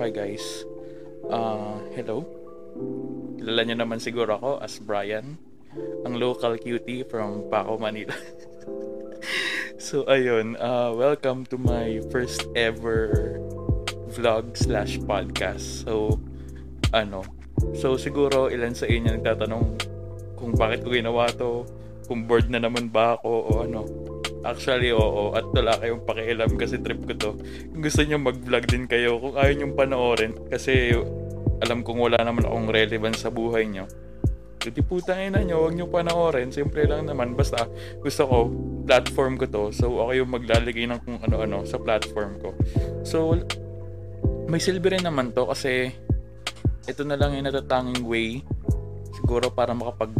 hi guys. Uh, hello. Kilala niyo naman siguro ako as Brian, ang local cutie from Paco, Manila. so ayun, uh, welcome to my first ever vlog slash podcast. So ano, so siguro ilan sa inyo nagtatanong kung bakit ko ginawa to, kung bored na naman ba ako o ano. Actually, oo. At wala kayong pakialam kasi trip ko to. Gusto nyo mag-vlog din kayo, kung ayaw nyo panoorin, kasi alam kong wala naman akong relevance sa buhay nyo. Kasi putangin na nyo, huwag nyo panoorin. Simple lang naman. Basta gusto ko, platform ko to. So, ako yung maglalagay ng kung ano-ano sa platform ko. So, may silbi rin naman to kasi ito na lang yung natatanging way siguro para makapag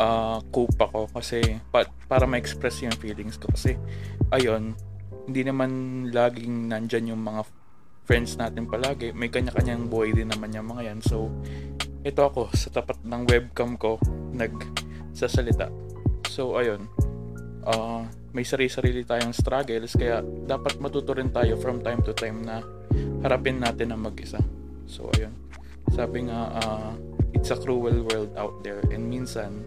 uh, cope ako kasi pa, para ma-express yung feelings ko. Kasi ayun hindi naman laging nandyan yung mga friends natin palagi. May kanya-kanyang buhay din naman yung mga yan. So ito ako sa tapat ng webcam ko nagsasalita. So ayun uh, may sarili-sarili tayong struggles kaya dapat matuto rin tayo from time to time na harapin natin ang mag-isa. So ayun. Sabi nga uh, it's a cruel world out there. And minsan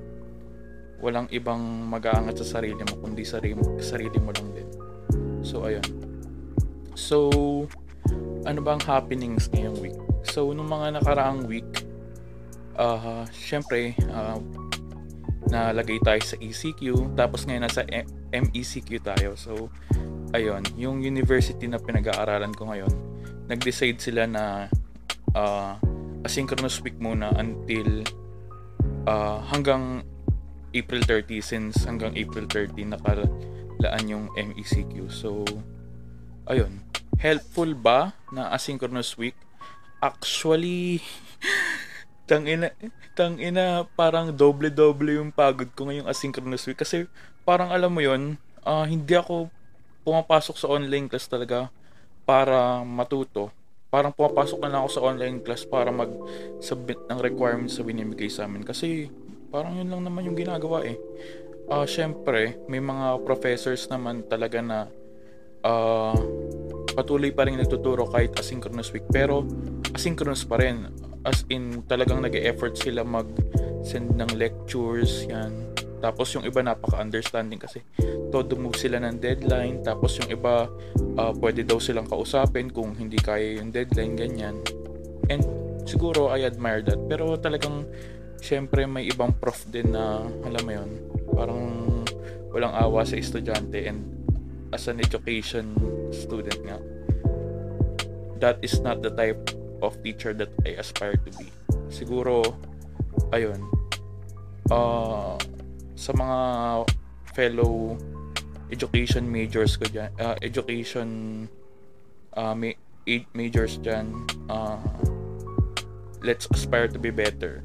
walang ibang mag-aangat sa sarili mo kundi sarili, sarili mo lang din. So ayun. So ano bang happenings ngayong week? So nung mga nakaraang week uh, syempre uh, nalagay tayo sa ECQ tapos ngayon nasa MECQ tayo. So ayun, yung university na pinag-aaralan ko ngayon, nag-decide sila na uh, asynchronous week muna until uh, hanggang April 30 since hanggang April 30 nakalaan yung MECQ. So, ayun. Helpful ba na asynchronous week? Actually, tang ina, tang ina parang doble-doble yung pagod ko ngayong asynchronous week kasi parang alam mo yon uh, hindi ako pumapasok sa online class talaga para matuto. Parang pumapasok na lang ako sa online class para mag-submit ng requirements sa binibigay sa amin. Kasi Parang yun lang naman yung ginagawa eh. Uh, syempre, may mga professors naman talaga na uh, patuloy pa rin nagtuturo kahit asynchronous week. Pero asynchronous pa rin. As in, talagang nag-effort sila mag-send ng lectures, yan. Tapos yung iba napaka-understanding kasi todo move sila ng deadline. Tapos yung iba uh, pwede daw silang kausapin kung hindi kaya yung deadline, ganyan. And siguro I admire that. Pero talagang syempre may ibang prof din na alam mo yon parang walang awa sa estudyante and as an education student nga that is not the type of teacher that I aspire to be. Siguro ayun uh, sa mga fellow education majors ko dyan uh, education uh, ma- majors dyan uh, let's aspire to be better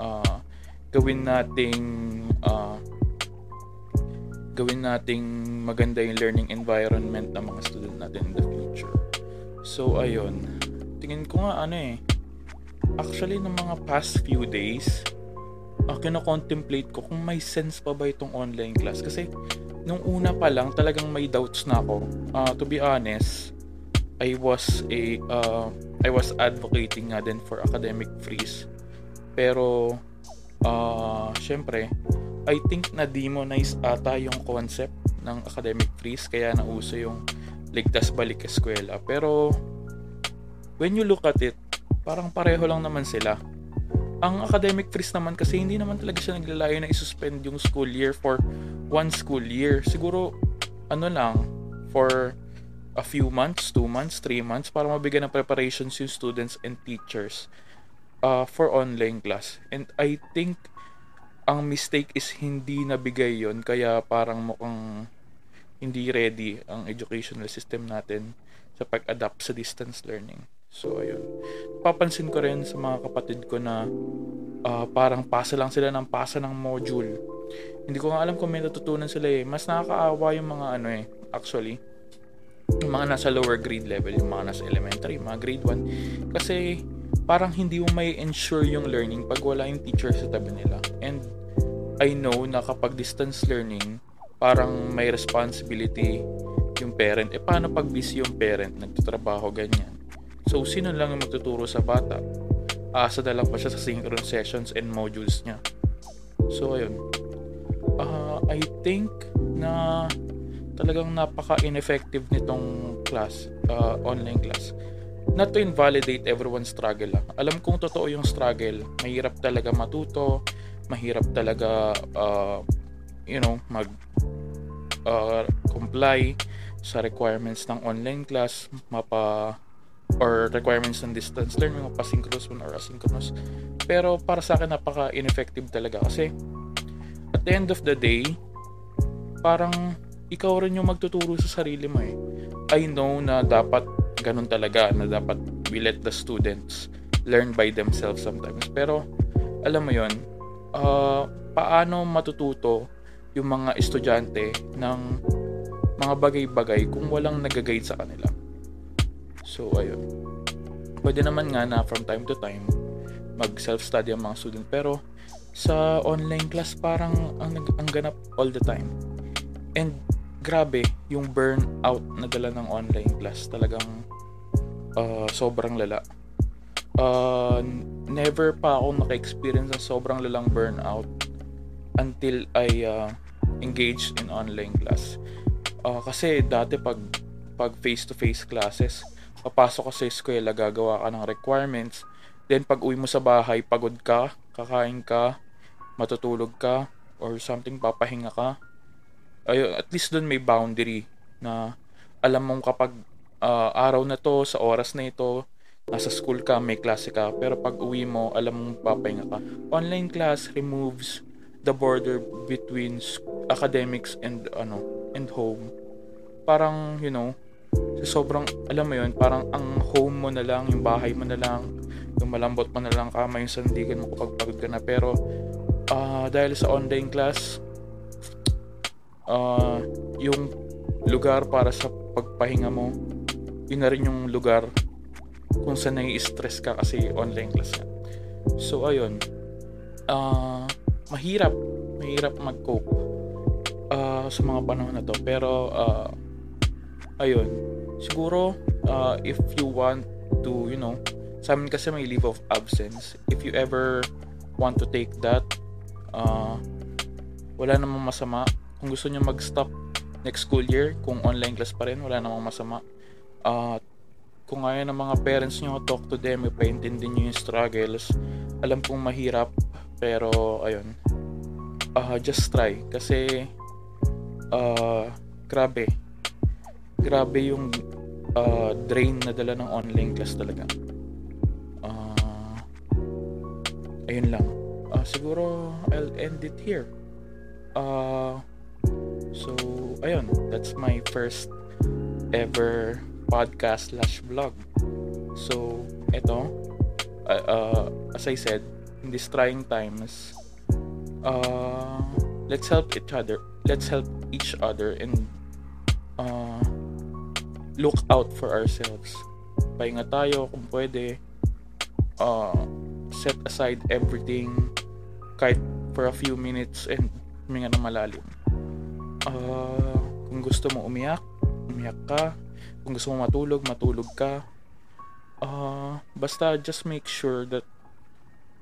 uh, gawin nating uh, gawin nating maganda yung learning environment ng mga student natin in the future. So, ayun. Tingin ko nga ano eh. Actually, ng mga past few days, uh, kino-contemplate ko kung may sense pa ba itong online class. Kasi, nung una pa lang, talagang may doubts na ako. Uh, to be honest, I was a uh, I was advocating nga din for academic freeze pero, uh, syempre, I think na demonize ata yung concept ng academic freeze kaya nauso yung ligtas balik eskwela. Pero, when you look at it, parang pareho lang naman sila. Ang academic freeze naman kasi hindi naman talaga siya naglalayo na isuspend yung school year for one school year. Siguro, ano lang, for a few months, two months, three months para mabigyan ng preparations yung students and teachers uh, for online class. And I think ang mistake is hindi nabigay yon kaya parang mukhang hindi ready ang educational system natin sa pag-adapt sa distance learning. So, ayun. Papansin ko rin sa mga kapatid ko na uh, parang pasa lang sila ng pasa ng module. Hindi ko nga alam kung may natutunan sila eh. Mas nakakaawa yung mga ano eh, actually. Yung mga nasa lower grade level, yung mga nasa elementary, mga grade 1. Kasi parang hindi mo may ensure yung learning pag wala yung teacher sa tabi nila. And I know na kapag distance learning, parang may responsibility yung parent. Eh, paano pag busy yung parent, nagtatrabaho, ganyan. So, sino lang yung magtuturo sa bata? Asa na lang pa siya sa synchronous sessions and modules niya. So, ayun. Uh, I think na talagang napaka-ineffective nitong class, uh, online class. Not to invalidate everyone's struggle lang. Alam kong totoo yung struggle. Mahirap talaga matuto, mahirap talaga uh, you know, mag uh, comply sa requirements ng online class, mapa or requirements ng distance learning, mapa synchronous or asynchronous. Pero para sa akin napaka ineffective talaga kasi at the end of the day, parang ikaw rin yung magtuturo sa sarili mo eh. I know na dapat ganun talaga, na dapat we let the students learn by themselves sometimes. Pero, alam mo yon uh, paano matututo yung mga estudyante ng mga bagay-bagay kung walang nag-guide sa kanila. So, ayun. Pwede naman nga na from time to time mag self-study ang mga student pero sa online class parang ang, ang ganap all the time. And grabe, yung burnout na dala ng online class talagang uh, sobrang lala. Uh, never pa ako naka-experience ng sobrang lalang burnout until I uh, engaged in online class. Uh, kasi dati pag pag face-to-face classes, papasok ka sa eskwela, gagawa ka ng requirements, then pag uwi mo sa bahay, pagod ka, kakain ka, matutulog ka, or something, papahinga ka. Ay, at least doon may boundary na alam mong kapag uh, araw na to, sa oras na ito, nasa school ka, may klase ka, pero pag uwi mo, alam mong papahinga ka. Online class removes the border between academics and ano and home parang you know sobrang alam mo yun parang ang home mo na lang yung bahay mo na lang yung malambot mo na lang kama yung sandigan mo kapag pagod ka na pero uh, dahil sa online class uh, yung lugar para sa pagpahinga mo yun na rin yung lugar kung saan nai-stress ka kasi online class nga so ayun. Uh, mahirap mahirap mag-cope uh, sa mga panahon na to. Pero uh, ayun. Siguro uh, if you want to you know sa amin kasi may leave of absence. If you ever want to take that uh, wala namang masama kung gusto niyo mag-stop next school year kung online class pa rin wala namang masama uh, kung ayaw ng mga parents niyo talk to them ipaintindi niyo yung struggles alam kong mahirap pero ayun. Uh, just try kasi uh, grabe. Grabe yung uh, drain na dala ng online class talaga. Uh, ayun lang. Uh, siguro I'll end it here. Uh, so, ayun. That's my first ever podcast slash vlog. So, eto. Uh, uh, as I said, in these trying times, uh, let's help each other. Let's help each other and uh, look out for ourselves. Pahinga tayo kung pwede. Uh, set aside everything kahit for a few minutes and huminga na malalim. Uh, kung gusto mo umiyak, umiyak ka. Kung gusto mo matulog, matulog ka. Uh, basta just make sure that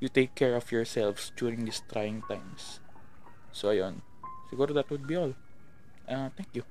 you take care of yourselves during these trying times. So, ayun. Siguro that would be all. Uh, thank you.